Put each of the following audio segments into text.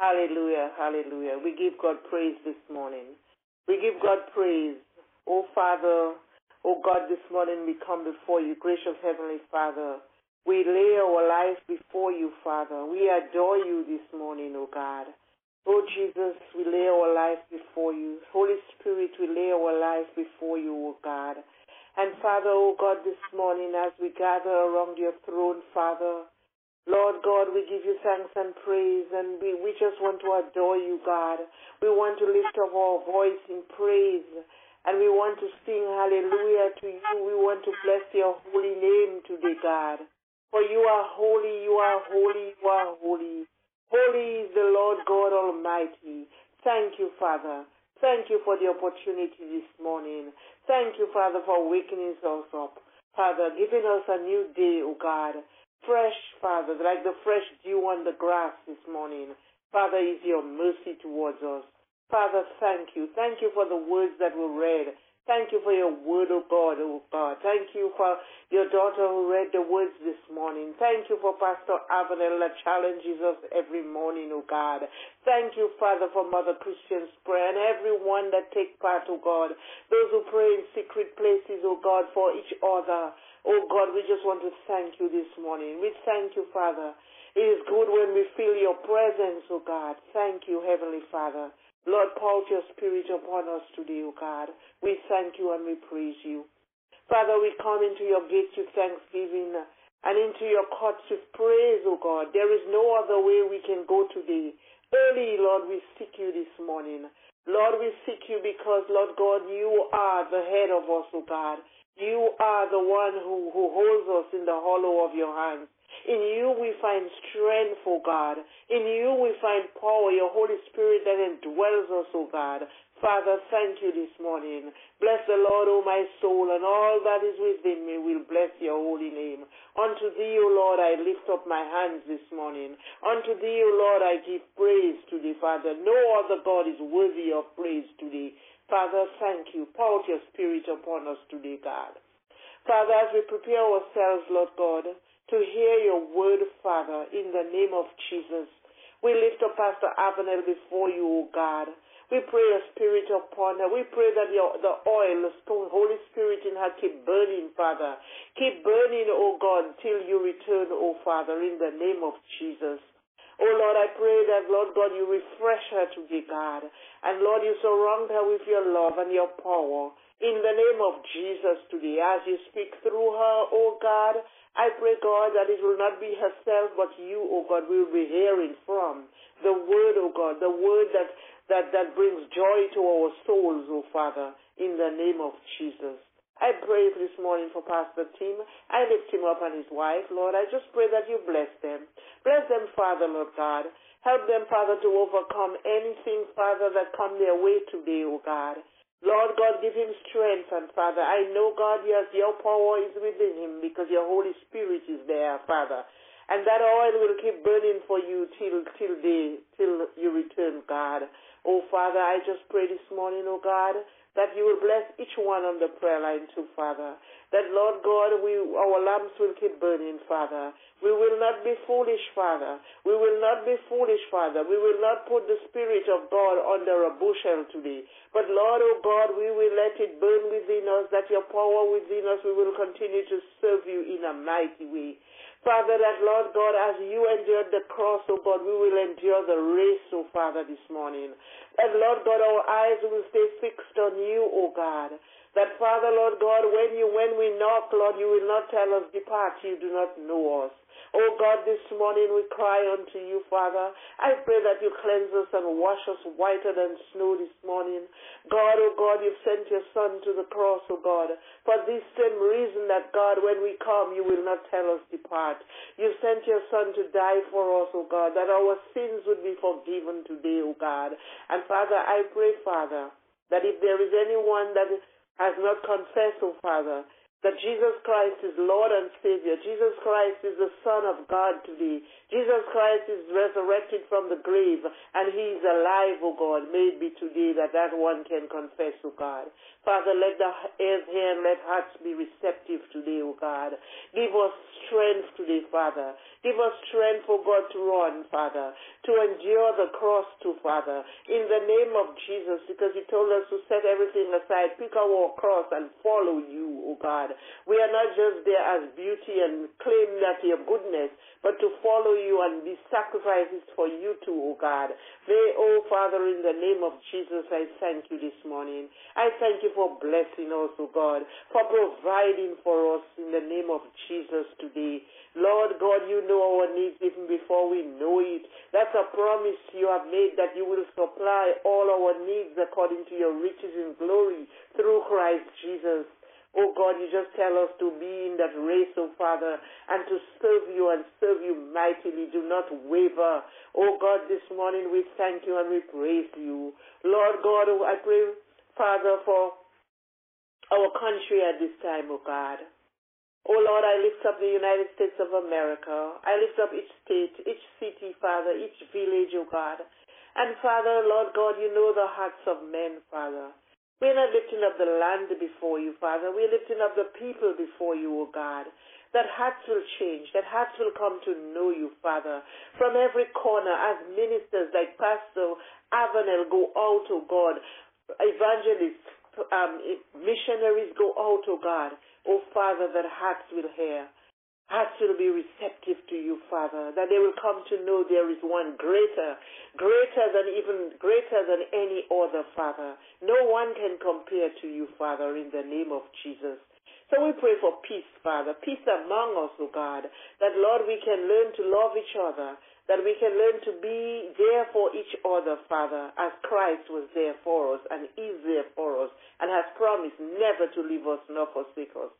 Hallelujah, hallelujah. We give God praise this morning. We give God praise. Oh Father, oh God, this morning we come before you, gracious Heavenly Father. We lay our life before you, Father. We adore you this morning, oh God. Oh Jesus, we lay our life before you. Holy Spirit, we lay our life before you, oh God. And Father, oh God, this morning as we gather around your throne, Father, Lord God, we give you thanks and praise, and we, we just want to adore you, God. We want to lift up our voice in praise, and we want to sing hallelujah to you. We want to bless your holy name today, God. For you are holy, you are holy, you are holy. Holy is the Lord God Almighty. Thank you, Father. Thank you for the opportunity this morning. Thank you, Father, for waking us up. Father, giving us a new day, O God fresh, Father, like the fresh dew on the grass this morning. Father, is your mercy towards us. Father, thank you. Thank you for the words that were read. Thank you for your word, O oh God, O oh God. Thank you for your daughter who read the words this morning. Thank you for Pastor Avenel that challenges us every morning, O oh God. Thank you, Father, for Mother Christian's prayer and everyone that take part, O God. Those who pray in secret places, O God, for each other. Oh God, we just want to thank you this morning. We thank you, Father. It is good when we feel your presence, oh God. Thank you, Heavenly Father. Lord, pour your spirit upon us today, oh God. We thank you and we praise you. Father, we come into your gates with thanksgiving and into your courts with praise, oh God. There is no other way we can go today. Early, Lord, we seek you this morning. Lord, we seek you because, Lord God, you are the head of us, oh God. You are the one who, who holds us in the hollow of your hands. In you we find strength, O God. In you we find power, your Holy Spirit that indwells us, O God. Father, thank you this morning. Bless the Lord, O my soul, and all that is within me will bless your holy. Unto thee, O Lord, I lift up my hands this morning. Unto thee, O Lord, I give praise to thee, Father. No other God is worthy of praise to thee. Father, thank you. Pour out your spirit upon us today, God. Father, as we prepare ourselves, Lord God, to hear your word, Father, in the name of Jesus, we lift up Pastor Avenel before you, O God. We pray your spirit upon her. We pray that your, the oil, the Holy Spirit in her keep burning, Father. Keep burning, O God, till you return, O Father, in the name of Jesus. Oh Lord, I pray that, Lord God, you refresh her to be God. And Lord, you surround her with your love and your power. In the name of Jesus today, as you speak through her, oh God, I pray, God, that it will not be herself, but you, oh God, will be hearing from the word, oh God, the word that, that, that brings joy to our souls, oh Father, in the name of Jesus. I pray this morning for Pastor Tim. I lift him up and his wife. Lord, I just pray that you bless them. Bless them, Father, Lord God. Help them, Father, to overcome anything, Father, that come their way today, O oh God. Lord God, give him strength, and Father, I know, God, yes, your power is within him because your Holy Spirit is there, Father. And that oil will keep burning for you till till day, till you return, God. Father, I just pray this morning, oh God, that you will bless each one on the prayer line too, Father. That, Lord God, we, our lamps will keep burning, Father. We will not be foolish, Father. We will not be foolish, Father. We will not put the Spirit of God under a bushel today. But, Lord, oh God, we will let it burn within us, that your power within us, we will continue to serve you in a mighty way. Father, that Lord God, as you endured the cross, oh God, we will endure the race, oh Father, this morning. And Lord God, our eyes will stay fixed on you, oh God. That Father, Lord God, when you when we knock, Lord, you will not tell us, depart, you do not know us. Oh God, this morning we cry unto you, Father. I pray that you cleanse us and wash us whiter than snow this morning. God, oh God, you've sent your Son to the cross, oh God, for this same reason that, God, when we come, you will not tell us depart. You sent your Son to die for us, oh God, that our sins would be forgiven today, oh God. And Father, I pray, Father, that if there is anyone that has not confessed, oh Father, that Jesus Christ is Lord and Savior. Jesus Christ is the Son of God to today. Jesus Christ is resurrected from the grave and He is alive, O oh God. May it be today that that one can confess, O God. Father, let the ears hear and let hearts be receptive today, O God. Give us strength today, Father. Give us strength, oh God, to run, Father, to endure the cross too, Father, in the name of Jesus, because you told us to set everything aside, pick our cross and follow you, oh God. We are not just there as beauty and claim that your goodness, but to follow you and be sacrifices for you too, oh God. May, oh Father, in the name of Jesus, I thank you this morning. I thank you for blessing us, oh God, for providing for us name of Jesus today. Lord God, you know our needs even before we know it. That's a promise you have made that you will supply all our needs according to your riches in glory through Christ Jesus. Oh God, you just tell us to be in that race, oh Father, and to serve you and serve you mightily. Do not waver. Oh God, this morning we thank you and we praise you. Lord God, oh, I pray, Father, for our country at this time, oh God. Oh Lord, I lift up the United States of America. I lift up each state, each city, Father, each village, oh God. And Father, Lord God, you know the hearts of men, Father. We're not lifting up the land before you, Father. We're lifting up the people before you, oh God. That hearts will change, that hearts will come to know you, Father. From every corner, as ministers like Pastor Avenel go out, oh God, evangelists, um, missionaries go out, oh God. Oh Father, that hearts will hear. Hearts will be receptive to you, Father, that they will come to know there is one greater, greater than even greater than any other, Father. No one can compare to you, Father, in the name of Jesus. So we pray for peace, Father, peace among us, O God, that Lord, we can learn to love each other, that we can learn to be there for each other, Father, as Christ was there for us and is there for us and has promised never to leave us nor forsake us.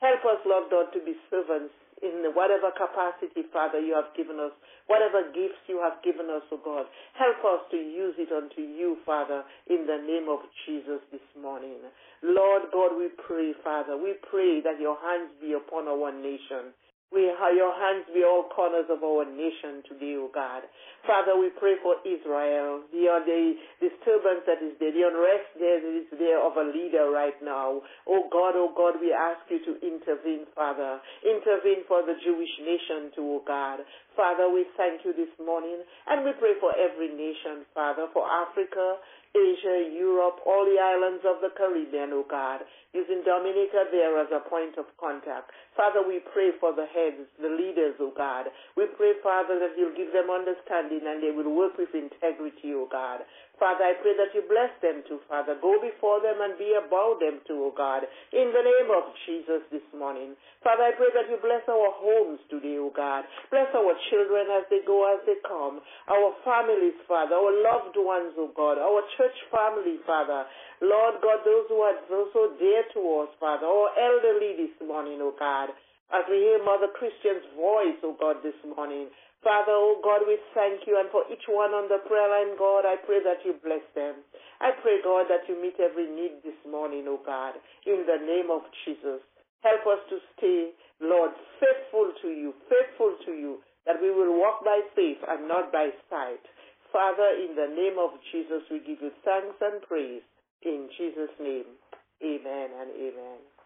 Help us, Lord God, to be servants in whatever capacity, Father, you have given us, whatever gifts you have given us, O oh God. Help us to use it unto you, Father, in the name of Jesus this morning. Lord God, we pray, Father, we pray that your hands be upon our nation. We have your hands be all corners of our nation today, O God. Father, we pray for Israel, the, the disturbance that is there, the unrest there that is there of a leader right now. Oh God, oh God, we ask you to intervene, Father. Intervene for the Jewish nation too, oh God. Father, we thank you this morning and we pray for every nation, Father, for Africa, Asia, Europe, all the islands of the Caribbean, O oh God, using Dominica there as a point of contact. Father, we pray for the heads, the leaders, O oh God. We pray, Father, that you'll give them understanding and they will work with integrity, O oh God. Father, I pray that you bless them too, Father. Go before them and be about them too, O God. In the name of Jesus this morning. Father, I pray that you bless our homes today, O God. Bless our children as they go, as they come. Our families, Father. Our loved ones, O God. Our church family, Father. Lord God, those who are so dear to us, Father. Our elderly this morning, O God. As we hear Mother Christian's voice, O God, this morning. Father, oh God, we thank you. And for each one on the prayer line, God, I pray that you bless them. I pray, God, that you meet every need this morning, oh God, in the name of Jesus. Help us to stay, Lord, faithful to you, faithful to you, that we will walk by faith and not by sight. Father, in the name of Jesus, we give you thanks and praise. In Jesus' name, amen and amen.